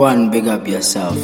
Go and big up yourself.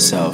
Big